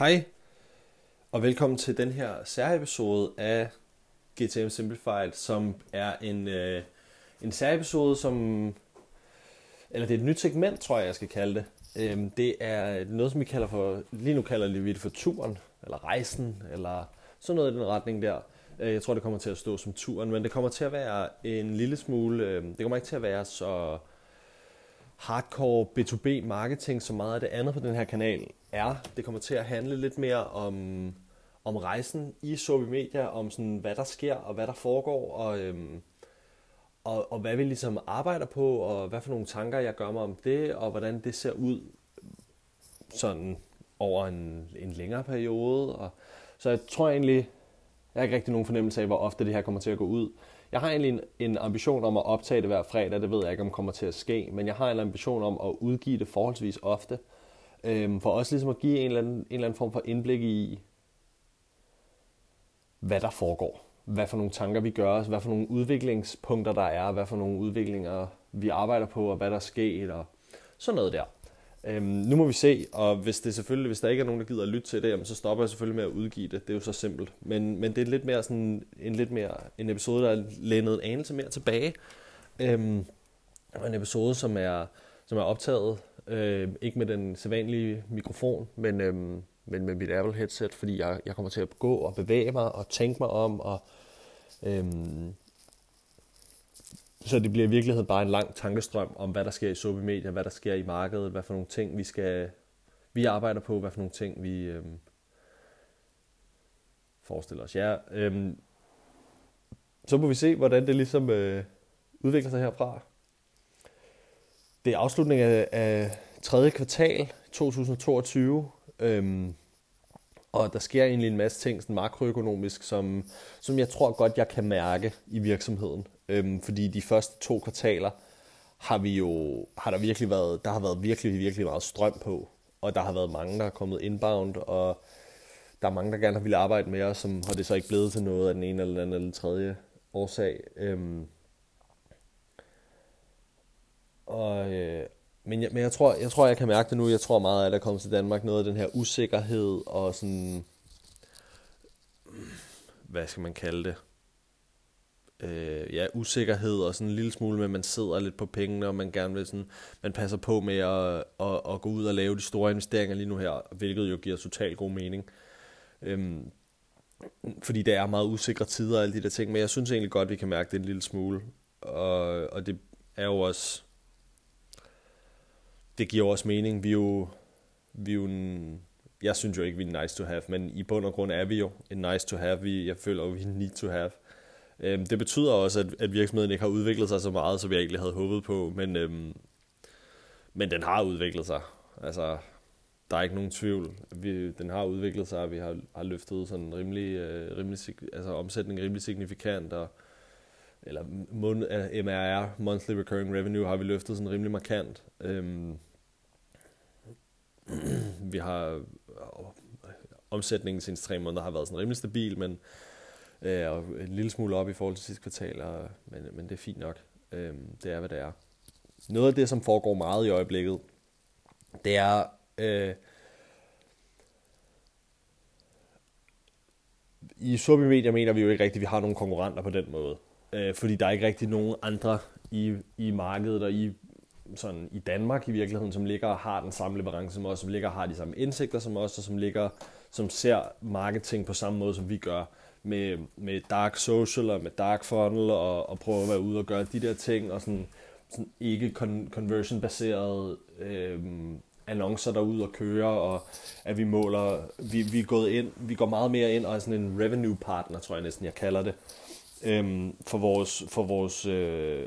Hej, og velkommen til den her særepisode af GTM Simplified, som er en, øh, en særepisode, som... Eller det er et nyt segment, tror jeg, jeg skal kalde det. Øhm, det er noget, som vi kalder for... Lige nu kalder vi det for turen, eller rejsen, eller sådan noget i den retning der. Øh, jeg tror, det kommer til at stå som turen, men det kommer til at være en lille smule... Øh, det kommer ikke til at være så hardcore B2B marketing, som meget af det andet på den her kanal er. Det kommer til at handle lidt mere om, om rejsen i Sobi Media, om sådan, hvad der sker og hvad der foregår, og, øhm, og, og hvad vi ligesom arbejder på, og hvad for nogle tanker jeg gør mig om det, og hvordan det ser ud sådan over en, en længere periode. Og, så jeg tror egentlig, jeg har ikke rigtig nogen fornemmelse af, hvor ofte det her kommer til at gå ud. Jeg har egentlig en, en ambition om at optage det hver fredag, det ved jeg ikke, om kommer til at ske, men jeg har en ambition om at udgive det forholdsvis ofte, øhm, for også ligesom at give en eller, anden, en eller anden form for indblik i, hvad der foregår. Hvad for nogle tanker vi gør os, hvad for nogle udviklingspunkter der er, hvad for nogle udviklinger vi arbejder på, og hvad der er sket, og sådan noget der. Øhm, nu må vi se, og hvis det selvfølgelig, hvis der ikke er nogen, der gider at lytte til det, jamen, så stopper jeg selvfølgelig med at udgive det. Det er jo så simpelt. Men, men det er lidt mere sådan, en lidt mere en episode, der er lænet en anelse mere tilbage. Øhm, og en episode, som er, som er optaget, øh, ikke med den sædvanlige mikrofon, men, øh, men med mit Apple headset, fordi jeg, jeg kommer til at gå og bevæge mig og tænke mig om, og øh, så det bliver i virkeligheden bare en lang tankestrøm om, hvad der sker i Sobi Media, hvad der sker i markedet, hvad for nogle ting vi skal vi arbejder på, hvad for nogle ting vi øh, forestiller os. Ja, øh, så må vi se, hvordan det ligesom øh, udvikler sig herfra. Det er afslutningen af, af tredje kvartal 2022, øhm, og der sker egentlig en masse ting sådan makroøkonomisk, som, som jeg tror godt, jeg kan mærke i virksomheden. Øhm, fordi de første to kvartaler har vi jo, har der virkelig været, der har været virkelig, virkelig meget strøm på. Og der har været mange, der er kommet inbound, og der er mange, der gerne har ville arbejde med os, som har det så ikke blevet til noget af den ene eller den anden eller den tredje årsag. Øhm, og, øh, men, jeg, men jeg tror, jeg tror, jeg kan mærke det nu. Jeg tror meget, at der kommer til Danmark noget af den her usikkerhed og sådan, hvad skal man kalde det? øh, ja, usikkerhed og sådan en lille smule med, at man sidder lidt på pengene, og man gerne vil sådan, man passer på med at, at, at gå ud og lave de store investeringer lige nu her, hvilket jo giver totalt god mening. Øhm, fordi det er meget usikre tider og alle de der ting, men jeg synes egentlig godt, at vi kan mærke det en lille smule. Og, og det er jo også, det giver også mening. Vi er jo, vi er jo en, jeg synes jo ikke, vi er nice to have, men i bund og grund er vi jo en nice to have. Vi, jeg føler jo, vi er need to have. Øhm, det betyder også, at, at virksomheden ikke har udviklet sig så meget, som jeg egentlig havde håbet på, men, øhm, men den har udviklet sig. Altså, der er ikke nogen tvivl. Vi, den har udviklet sig, og vi har, har løftet sådan rimelig, øh, rimelig, altså omsætning rimelig signifikant, og, eller mon, MRR, øh, Monthly Recurring Revenue, har vi løftet sådan rimelig markant. Øhm, vi har øh, omsætningen siden tre måneder har været sådan rimelig stabil, men øh, og en lille smule op i forhold til sidste kvartal, og, men, men det er fint nok. Øh, det er, hvad det er. Noget af det, som foregår meget i øjeblikket, det er... Øh, I Sobi Media mener vi jo ikke rigtigt, at vi har nogle konkurrenter på den måde. Øh, fordi der er ikke rigtig nogen andre i, i markedet og i, sådan, i Danmark i virkeligheden, som ligger og har den samme leverance som os, som ligger og har de samme indsigter som os, og som ligger som ser marketing på samme måde, som vi gør. Med, med dark social og med dark funnel og, og prøve at være ude og gøre de der ting og sådan, sådan ikke conversion baseret øh, annoncer derude og køre og at vi måler vi, vi er gået ind vi går meget mere ind og er sådan en revenue partner tror jeg næsten jeg kalder det øh, for vores for vores øh,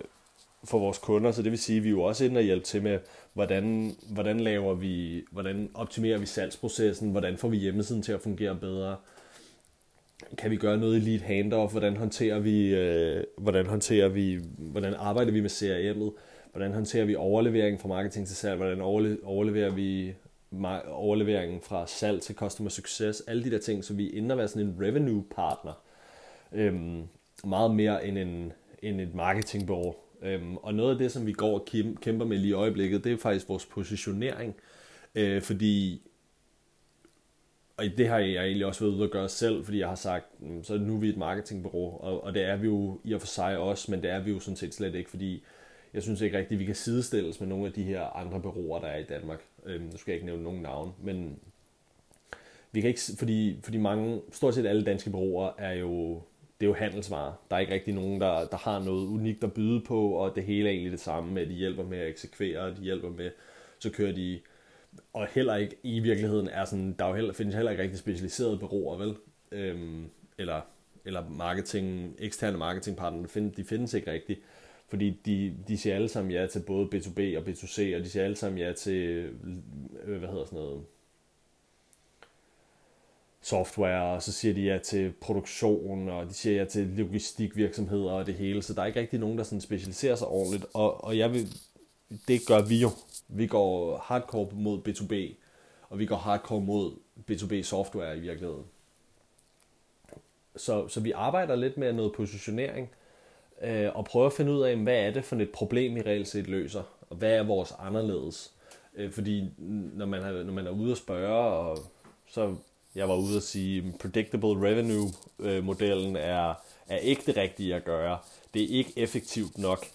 for vores kunder, så det vil sige, at vi er jo også inde og hjælpe til med, hvordan, hvordan laver vi, hvordan optimerer vi salgsprocessen, hvordan får vi hjemmesiden til at fungere bedre, kan vi gøre noget i lead handoff, hvordan håndterer vi, øh, hvordan håndterer vi, hvordan arbejder vi med CRM'et, hvordan håndterer vi overleveringen fra marketing til salg, hvordan overleverer vi overleveringen fra salg til customer success, alle de der ting, så vi er inde og være sådan en revenue partner. Øhm, meget mere end, en, end et marketingbureau. Øhm, og noget af det, som vi går og kæmper med lige i øjeblikket, det er faktisk vores positionering. Øh, fordi og det har jeg egentlig også været ude at gøre selv, fordi jeg har sagt, mm, så nu er vi et marketingbureau, og, og det er vi jo i og for sig også, men det er vi jo sådan set slet ikke, fordi jeg synes ikke rigtigt, at vi kan sidestilles med nogle af de her andre bureauer, der er i Danmark. Øhm, nu skal jeg ikke nævne nogen navn, men vi kan ikke, fordi, fordi mange, stort set alle danske bureauer er jo, det er jo handelsvarer. Der er ikke rigtig nogen, der, der har noget unikt at byde på, og det hele er egentlig det samme med, at de hjælper med at eksekvere, de hjælper med, så kører de, og heller ikke i virkeligheden er sådan, der er jo heller, findes heller ikke rigtig specialiserede bureauer, vel? Øhm, eller, eller marketing, eksterne marketingpartnere, de findes ikke rigtigt. Fordi de, de siger alle sammen ja til både B2B og B2C, og de siger alle sammen ja til, øh, hvad hedder sådan noget, software, og så siger de ja til produktion, og de siger ja til logistikvirksomheder og det hele, så der er ikke rigtig nogen, der sådan specialiserer sig ordentligt, og, og jeg vil, det gør vi jo. Vi går hardcore mod B2B, og vi går hardcore mod B2B software i virkeligheden. Så, så vi arbejder lidt med noget positionering, øh, og prøver at finde ud af, hvad er det for et problem, vi reelt set løser, og hvad er vores anderledes. Øh, fordi når man, har, når man er ude og spørge, og så jeg var ude at sige, predictable revenue-modellen øh, er, er ikke det rigtige at gøre. Det er ikke effektivt nok.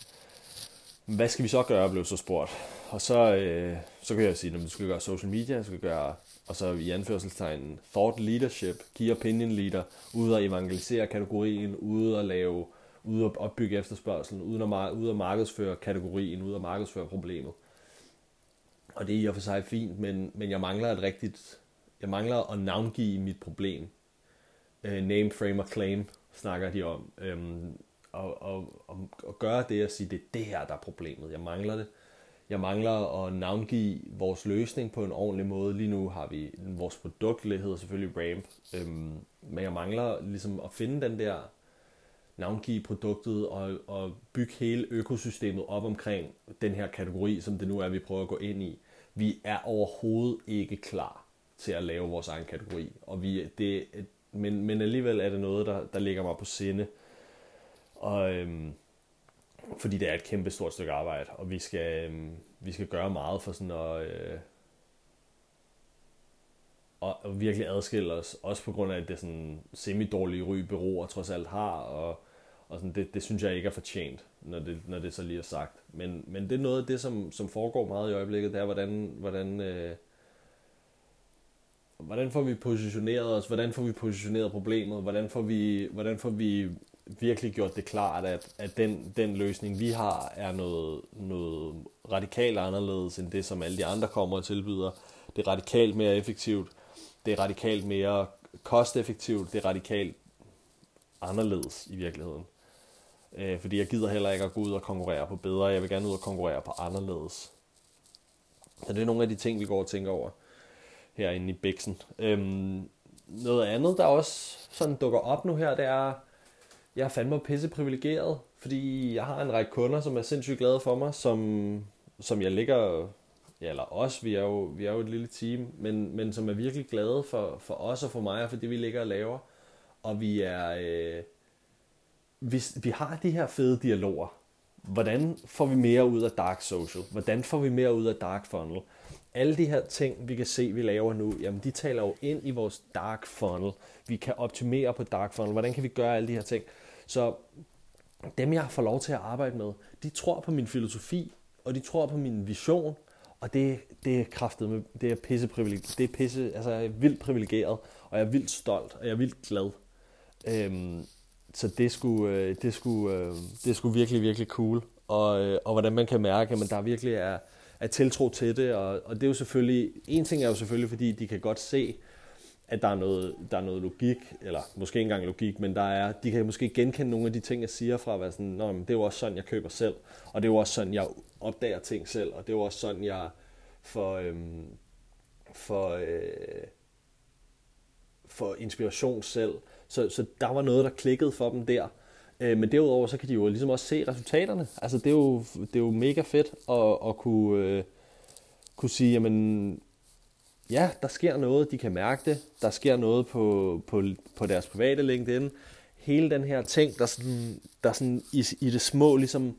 Hvad skal vi så gøre, blev så spurgt. Og så, øh, så kan jeg sige, at du skal gøre social media, du skal gøre, og så i anførselstegn, thought leadership, key opinion leader, ude at evangelisere kategorien, ude at lave, ude at opbygge efterspørgselen, ude at, ude at markedsføre kategorien, ude at markedsføre problemet. Og det er i og for sig fint, men, men jeg mangler et rigtigt jeg mangler at navngive mit problem. Uh, name, frame og claim snakker de om. Um, og, og, og, og gøre det og sige, det er det her, der er problemet. Jeg mangler det. Jeg mangler at navngive vores løsning på en ordentlig måde. Lige nu har vi vores produkt, det hedder selvfølgelig Ramp. Um, øhm, men jeg mangler ligesom at finde den der navngive produktet og, og bygge hele økosystemet op omkring den her kategori, som det nu er, vi prøver at gå ind i. Vi er overhovedet ikke klar til at lave vores egen kategori. Og vi, det, men, men alligevel er det noget, der, der ligger mig på sinde. Og, øhm, fordi det er et kæmpe stort stykke arbejde, og vi skal, øhm, vi skal gøre meget for sådan at, øh, og, og virkelig adskille os, også på grund af, at det sådan semi-dårlige ry byråer trods alt har, og, og sådan, det, det synes jeg ikke er fortjent, når det, når det så lige er sagt. Men, men det er noget af det, som, som foregår meget i øjeblikket, det er, hvordan, hvordan øh, hvordan får vi positioneret os, hvordan får vi positioneret problemet, hvordan får vi, hvordan får vi virkelig gjort det klart, at, at den, den løsning, vi har, er noget, noget radikalt anderledes end det, som alle de andre kommer og tilbyder. Det er radikalt mere effektivt, det er radikalt mere kosteffektivt, det er radikalt anderledes i virkeligheden. Øh, fordi jeg gider heller ikke at gå ud og konkurrere på bedre, jeg vil gerne ud og konkurrere på anderledes. Så det er nogle af de ting, vi går og tænker over herinde i Bixen. Øhm, noget andet, der også sådan dukker op nu her, det er, jeg er fandme pisse privilegeret, fordi jeg har en række kunder, som er sindssygt glade for mig, som, som jeg ligger, ja, eller os, vi er jo, vi er jo et lille team, men, men som er virkelig glade for, for os og for mig, og for det vi ligger og laver. Og vi er, øh, vi, vi har de her fede dialoger. Hvordan får vi mere ud af dark social? Hvordan får vi mere ud af dark funnel? Alle de her ting, vi kan se, vi laver nu, jamen de taler jo ind i vores dark funnel. Vi kan optimere på dark funnel. Hvordan kan vi gøre alle de her ting? Så dem, jeg får lov til at arbejde med, de tror på min filosofi, og de tror på min vision, og det, det er kraftet med, det er pisse det er pisse, altså jeg er vildt privilegeret, og jeg er vildt stolt, og jeg er vildt glad. Øhm, så det skulle, øh, det skulle, øh, det skulle virkelig, virkelig cool. Og, øh, og hvordan man kan mærke, at der virkelig er, er tiltro til det, og, og det er jo selvfølgelig, en ting er jo selvfølgelig, fordi de kan godt se, at der er noget, der er noget logik, eller måske ikke engang logik, men der er, de kan måske genkende nogle af de ting, jeg siger fra at være sådan, Nå, men det er jo også sådan, jeg køber selv, og det er jo også sådan, jeg opdager ting selv, og det er jo også sådan, jeg får, øhm, for, øh, for inspiration selv. Så, så der var noget, der klikkede for dem der. Øh, men derudover, så kan de jo ligesom også se resultaterne. Altså, det er jo, det er jo mega fedt at, at kunne, øh, kunne sige, jamen, ja, der sker noget, de kan mærke det. Der sker noget på, på, på deres private LinkedIn. Hele den her ting, der, sådan, der sådan i, i det små ligesom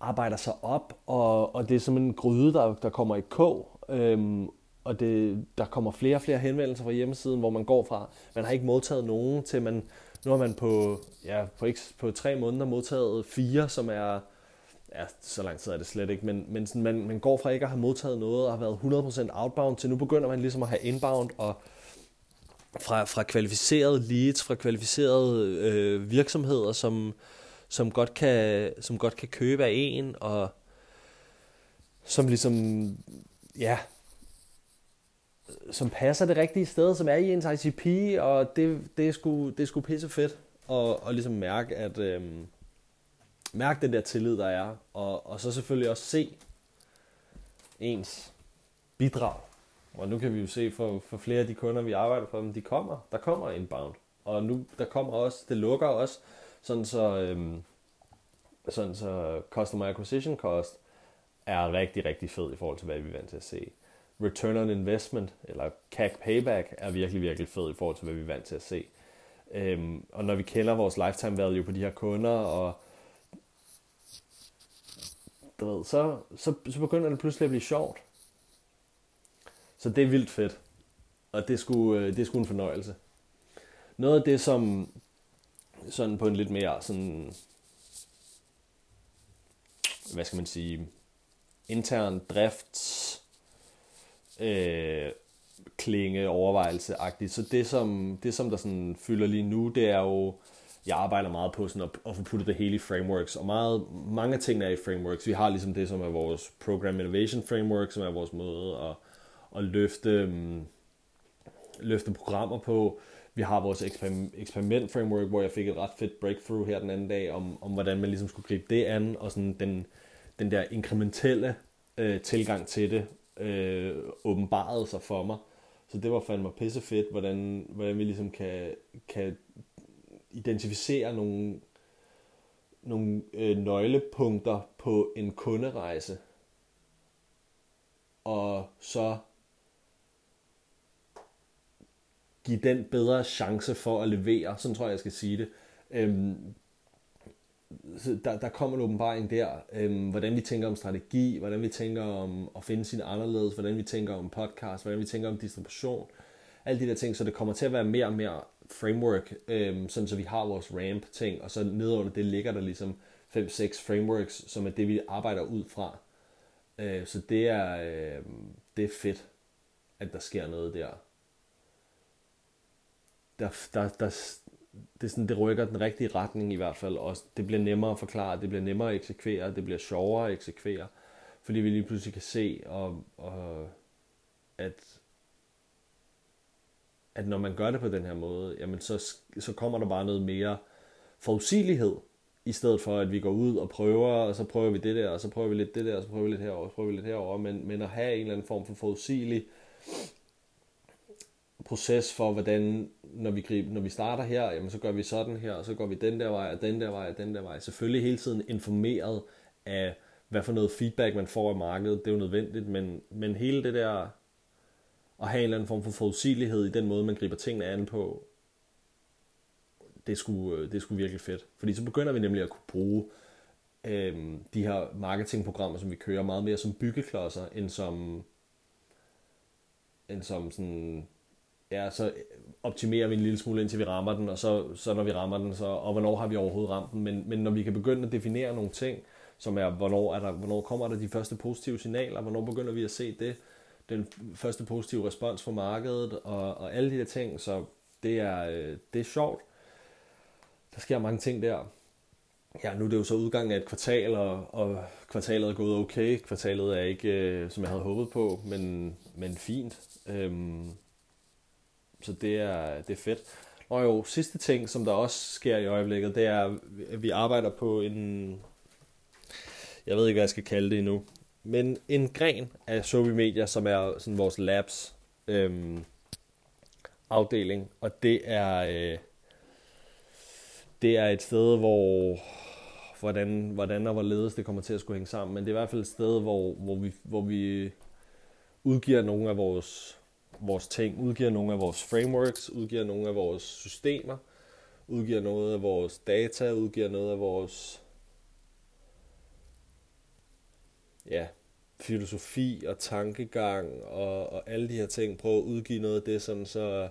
arbejder sig op, og, og det er som en gryde, der, der kommer i kog. Øhm, og det, der kommer flere og flere henvendelser fra hjemmesiden, hvor man går fra, man har ikke modtaget nogen, til man, nu har man på, ja, på, ikke, på tre måneder modtaget fire, som er, ja, så lang tid er det slet ikke, men, men sådan, man, man går fra ikke at have modtaget noget og har været 100% outbound, til nu begynder man ligesom at have inbound, og fra, fra kvalificerede leads, fra kvalificerede øh, virksomheder, som, som, godt kan, som godt kan købe af en, og som ligesom, ja, som passer det rigtige sted, som er i ens ICP, og det, det, er, sgu, det er sgu pisse fedt at, at ligesom mærke, at øh, mærke den der tillid, der er, og, og så selvfølgelig også se ens bidrag. Og nu kan vi jo se for, for flere af de kunder, vi arbejder for, dem, de kommer, der kommer inbound. Og nu, der kommer også, det lukker også, sådan så, øhm, sådan så customer acquisition cost er rigtig, rigtig fed i forhold til, hvad vi er vant til at se. Return on investment, eller CAC payback, er virkelig, virkelig fed i forhold til, hvad vi er vant til at se. Øhm, og når vi kender vores lifetime value på de her kunder, og du ved, så, så, så begynder det pludselig at blive sjovt. Så det er vildt fedt. Og det er sgu, øh, det er sgu en fornøjelse. Noget af det, som sådan på en lidt mere sådan, hvad skal man sige, intern drifts øh, klinge overvejelse -agtigt. Så det som, det, som der sådan fylder lige nu, det er jo, jeg arbejder meget på sådan at, at få puttet det hele i frameworks, og meget, mange af tingene er i frameworks. Vi har ligesom det, som er vores Program Innovation Framework, som er vores måde at, at løfte, mm, løfte programmer på. Vi har vores eksperiment framework, hvor jeg fik et ret fedt breakthrough her den anden dag, om, om hvordan man ligesom skulle gribe det an, og sådan den, den der inkrementelle øh, tilgang til det øh, åbenbarede sig for mig. Så det var fandme pisse fedt, hvordan, hvordan vi ligesom kan, kan identificere nogle, nogle øh, nøglepunkter på en kunderejse, og så give den bedre chance for at levere, sådan tror jeg, jeg skal sige det. Øhm, så der, der kommer en åbenbaring der, øhm, hvordan vi tænker om strategi, hvordan vi tænker om at finde sin anderledes, hvordan vi tænker om podcast, hvordan vi tænker om distribution, alle de der ting, så det kommer til at være mere og mere framework, øhm, sådan så vi har vores ramp ting, og så nedenunder det ligger der ligesom 5-6 frameworks, som er det, vi arbejder ud fra. Øh, så det er, øh, det er fedt, at der sker noget der. Der, der, der, det, er sådan, det rykker den rigtige retning i hvert fald. også. det bliver nemmere at forklare, det bliver nemmere at eksekvere, det bliver sjovere at eksekvere. Fordi vi lige pludselig kan se, og, og at, at når man gør det på den her måde, jamen så, så kommer der bare noget mere forudsigelighed, i stedet for at vi går ud og prøver, og så prøver vi det der, og så prøver vi lidt det der, og så prøver vi lidt herover, og så prøver vi lidt herover, men, men at have en eller anden form for forudsigelig proces for, hvordan, når vi, griber, når vi starter her, jamen så gør vi sådan her, og så går vi den der vej, og den der vej, og den der vej. Selvfølgelig hele tiden informeret af, hvad for noget feedback man får af markedet, det er jo nødvendigt, men, men hele det der, at have en eller anden form for forudsigelighed i den måde, man griber tingene an på, det skulle, øh, det skulle virkelig fedt. Fordi så begynder vi nemlig at kunne bruge øhm, de her marketingprogrammer, som vi kører, meget mere som byggeklodser, end som, end som sådan ja, så optimerer vi en lille smule, indtil vi rammer den, og så, så når vi rammer den, så, og hvornår har vi overhovedet ramt den. Men, men når vi kan begynde at definere nogle ting, som er, hvornår, er der, hvornår kommer der de første positive signaler, hvornår begynder vi at se det, den første positive respons fra markedet, og, og alle de der ting, så det er, øh, det er sjovt. Der sker mange ting der. Ja, nu er det jo så udgangen af et kvartal, og, og kvartalet er gået okay. Kvartalet er ikke, øh, som jeg havde håbet på, men, men fint. Øhm, så det er, det er fedt. Og jo, sidste ting, som der også sker i øjeblikket, det er, at vi arbejder på en, jeg ved ikke, hvad jeg skal kalde det endnu, men en gren af Sobi Media, som er sådan vores labs øhm, afdeling, og det er, øh, det er et sted, hvor hvordan, hvordan og hvorledes det kommer til at skulle hænge sammen, men det er i hvert fald et sted, hvor, hvor, vi, hvor vi udgiver nogle af vores vores ting, udgiver nogle af vores frameworks, udgiver nogle af vores systemer, udgiver noget af vores data, udgiver noget af vores ja, filosofi og tankegang og, og alle de her ting. Prøv at udgive noget af det, sådan så,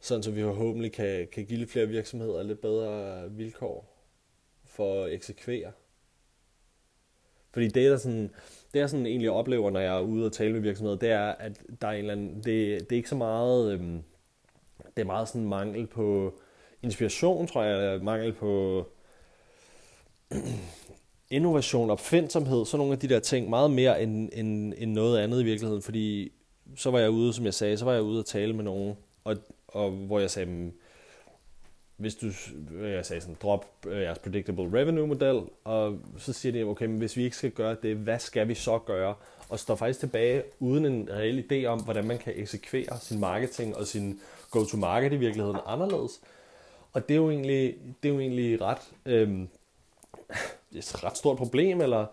sådan så vi forhåbentlig kan, kan give lidt flere virksomheder lidt bedre vilkår for at eksekvere. Fordi det, der sådan, det jeg sådan egentlig oplever, når jeg er ude og tale med virksomheder, det er, at der er en eller anden, det, det er ikke så meget, øhm, det er meget sådan mangel på inspiration, tror jeg, mangel på innovation, opfindsomhed, sådan nogle af de der ting, meget mere end, end, end noget andet i virkeligheden, fordi så var jeg ude, som jeg sagde, så var jeg ude og tale med nogen, og, og hvor jeg sagde, mm, hvis du, øh, jeg sagde sådan, drop øh, jeres predictable revenue model, og så siger de, okay, men hvis vi ikke skal gøre det, hvad skal vi så gøre? Og står faktisk tilbage uden en reel idé om, hvordan man kan eksekvere sin marketing og sin go-to-market i virkeligheden anderledes. Og det er jo egentlig, det er jo egentlig ret, øhm, et ret stort problem, eller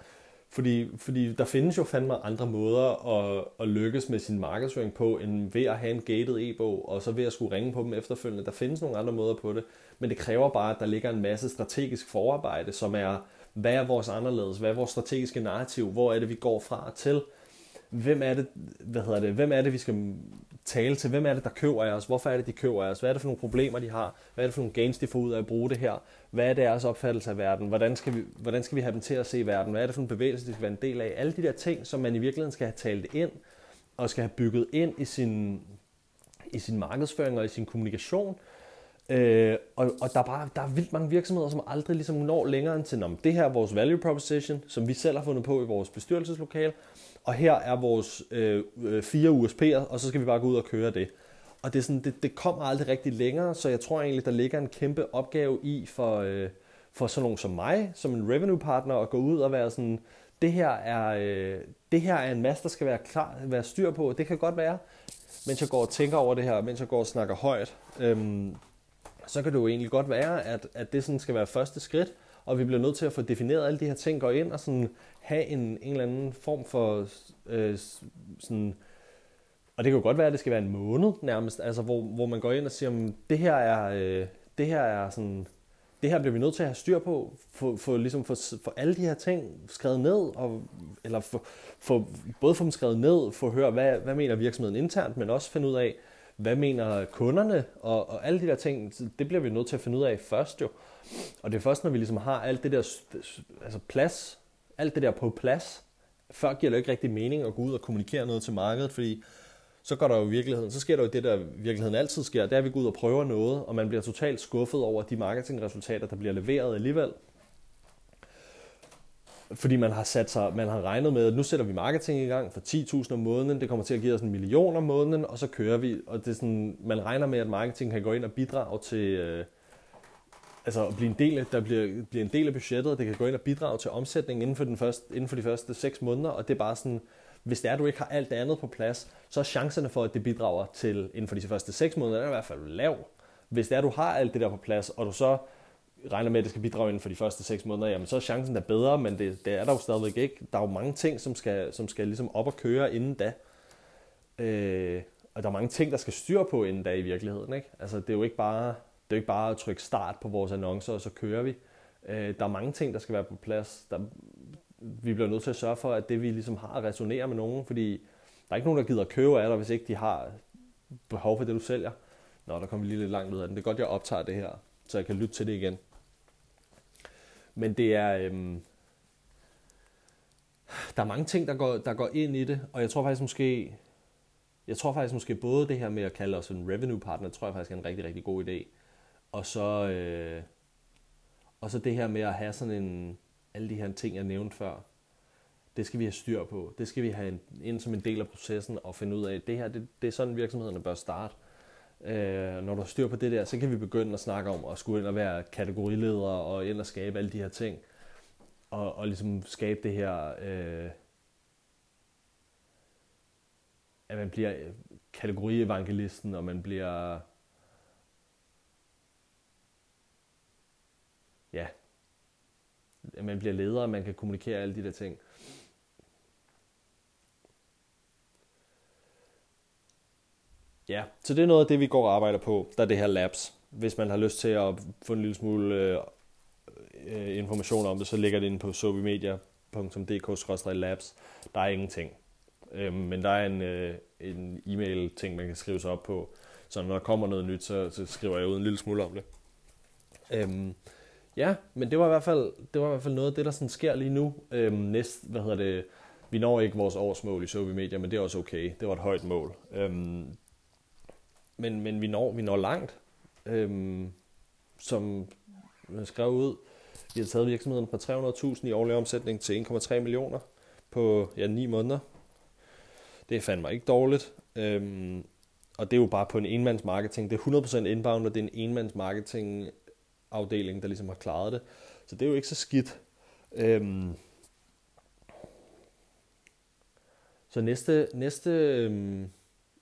fordi, fordi der findes jo fandme andre måder at, at lykkes med sin markedsføring på, end ved at have en gated e-bog, og så ved at skulle ringe på dem efterfølgende. Der findes nogle andre måder på det, men det kræver bare, at der ligger en masse strategisk forarbejde, som er, hvad er vores anderledes, hvad er vores strategiske narrativ, hvor er det, vi går fra og til, hvem er det, hvad hedder det, hvem er det, vi skal tale til, hvem er det, der køber af os, hvorfor er det, de køber af os, hvad er det for nogle problemer, de har, hvad er det for nogle gains, de får ud af at bruge det her, hvad er deres opfattelse af verden, hvordan skal vi, hvordan skal vi have dem til at se verden, hvad er det for en bevægelse, de skal være en del af, alle de der ting, som man i virkeligheden skal have talt ind, og skal have bygget ind i sin, i sin markedsføring og i sin kommunikation, Øh, og, og der er bare der er vildt mange virksomheder, som aldrig ligesom når længere end til, det her er vores value proposition, som vi selv har fundet på i vores bestyrelseslokale, og her er vores øh, øh fire USP'er, og så skal vi bare gå ud og køre det. Og det, er sådan, det, det kommer aldrig rigtig længere, så jeg tror egentlig, der ligger en kæmpe opgave i for, øh, for sådan nogen som mig, som en revenue partner, at gå ud og være sådan, det her er, øh, det her er en masse, der skal være klar, være styr på. Det kan godt være, mens jeg går og tænker over det her, mens jeg går og snakker højt, øhm, så kan det jo egentlig godt være, at, at det sådan skal være første skridt, og vi bliver nødt til at få defineret alle de her ting, gå ind og sådan have en, en eller anden form for øh, sådan, og det kan jo godt være, at det skal være en måned nærmest, altså hvor, hvor man går ind og siger, at det her er, øh, det her er sådan, det her bliver vi nødt til at have styr på, få, få, ligesom for, for alle de her ting skrevet ned, og, eller få, for, både få dem skrevet ned, få høre, hvad, hvad mener virksomheden internt, men også finde ud af, hvad mener kunderne, og, og alle de der ting, det bliver vi nødt til at finde ud af først jo. Og det er først, når vi ligesom har alt det der altså plads, alt det der på plads, før giver det ikke rigtig mening at gå ud og kommunikere noget til markedet, fordi så går der jo i virkeligheden, så sker der jo det, der i virkeligheden altid sker, det er, at vi går ud og prøver noget, og man bliver totalt skuffet over de marketingresultater, der bliver leveret alligevel. Fordi man har sat sig, man har regnet med, at nu sætter vi marketing i gang for 10.000 om måneden, det kommer til at give os en million om måneden, og så kører vi, og det er sådan, man regner med, at marketing kan gå ind og bidrage til, øh, altså at blive en del af, der bliver, bliver en del af budgettet, og det kan gå ind og bidrage til omsætningen inden for, den første, inden for de første 6 måneder, og det er bare sådan, hvis det er, at du ikke har alt det andet på plads, så er chancerne for, at det bidrager til inden for de første 6 måneder, er i hvert fald lav. Hvis det er, at du har alt det der på plads, og du så regner med, at det skal bidrage inden for de første 6 måneder, jamen så er chancen da bedre, men det, det er der jo stadigvæk ikke. Der er jo mange ting, som skal, som skal ligesom op og køre inden da. Øh, og der er mange ting, der skal styre på inden da i virkeligheden. Ikke? Altså, det er jo ikke bare, det er jo ikke bare at trykke start på vores annoncer, og så kører vi. Øh, der er mange ting, der skal være på plads. Der, vi bliver nødt til at sørge for, at det vi ligesom har resonerer med nogen, fordi der er ikke nogen, der gider købe af dig, hvis ikke de har behov for det, du sælger. Nå, der kommer vi lige lidt langt ud af den. Det er godt, jeg optager det her, så jeg kan lytte til det igen. Men det er... Øhm, der er mange ting, der går, der går ind i det, og jeg tror faktisk måske, jeg tror faktisk måske både det her med at kalde os en revenue partner, tror jeg faktisk er en rigtig, rigtig god idé. Og så, øh, og så det her med at have sådan en, alle de her ting, jeg nævnte før, det skal vi have styr på. Det skal vi have ind som en del af processen og finde ud af, det her, det, det er sådan virksomhederne bør starte. Øh, når du har styr på det der, så kan vi begynde at snakke om at skulle ind og være kategoriledere og ind og skabe alle de her ting. Og, og ligesom skabe det her, øh, at man bliver kategorievangelisten, og man bliver ja, at man bliver leder, og man kan kommunikere alle de der ting. Ja, så det er noget af det, vi går og arbejder på, der er det her labs. Hvis man har lyst til at få en lille smule øh, øh information om det, så ligger det inde på sobimedia.dk labs Der er ingenting. Øh, men der er en, øh, en e-mail-ting, man kan skrive sig op på. Så når der kommer noget nyt, så, så skriver jeg ud en lille smule om det. Øhm, ja, men det var i hvert fald, det var i hvert fald noget af det, der sådan sker lige nu. Øhm, næst, hvad hedder det, vi når ikke vores årsmål i Sobi Media, men det er også okay. Det var et højt mål. Øhm, men, men vi når, vi når langt. Øhm, som jeg skrev ud, vi har taget virksomheden fra 300.000 i årlig omsætning til 1,3 millioner på ja, 9 måneder. Det er fandme ikke dårligt. Øhm, og det er jo bare på en enmands marketing. Det er 100% inbound, og det er en enmands marketing afdeling, der ligesom har klaret det. Så det er jo ikke så skidt. Øhm, så næste, næste øhm,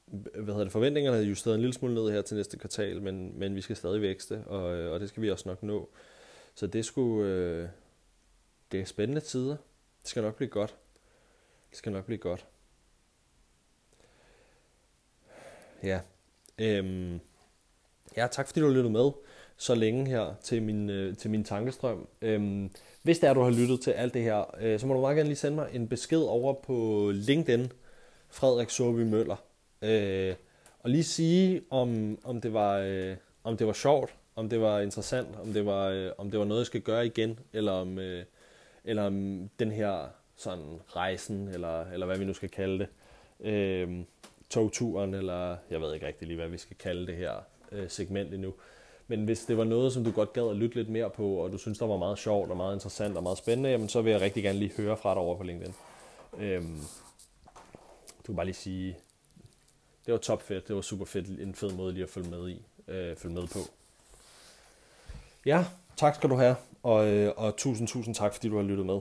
hvad hedder det, forventningerne er justeret en lille smule ned her til næste kvartal, men, men vi skal stadig vækste, og, øh, og det skal vi også nok nå. Så det skulle, øh, det er spændende tider. Det skal nok blive godt. Det skal nok blive godt. Ja. Øhm, ja, tak fordi du har lyttet med så længe her til min, øh, til min tankestrøm. Øhm, hvis det er, du har lyttet til alt det her, øh, så må du meget gerne lige sende mig en besked over på LinkedIn, Frederik Soby Møller. Øh, og lige sige, om, om, det var, øh, om det var sjovt, om det var interessant, om det var, øh, om det var noget, jeg skal gøre igen, eller om, øh, eller om den her sådan rejsen, eller, eller hvad vi nu skal kalde det, øh, togturen, eller jeg ved ikke rigtig lige, hvad vi skal kalde det her øh, segment endnu. Men hvis det var noget, som du godt gad at lytte lidt mere på, og du synes, der var meget sjovt og meget interessant og meget spændende, jamen så vil jeg rigtig gerne lige høre fra dig over på LinkedIn. Øhm, du kan bare lige sige, det var top fedt, det var super fedt, en fed måde lige at følge med i, øh, følge med på. Ja, tak skal du have, og, øh, og tusind, tusind tak, fordi du har lyttet med.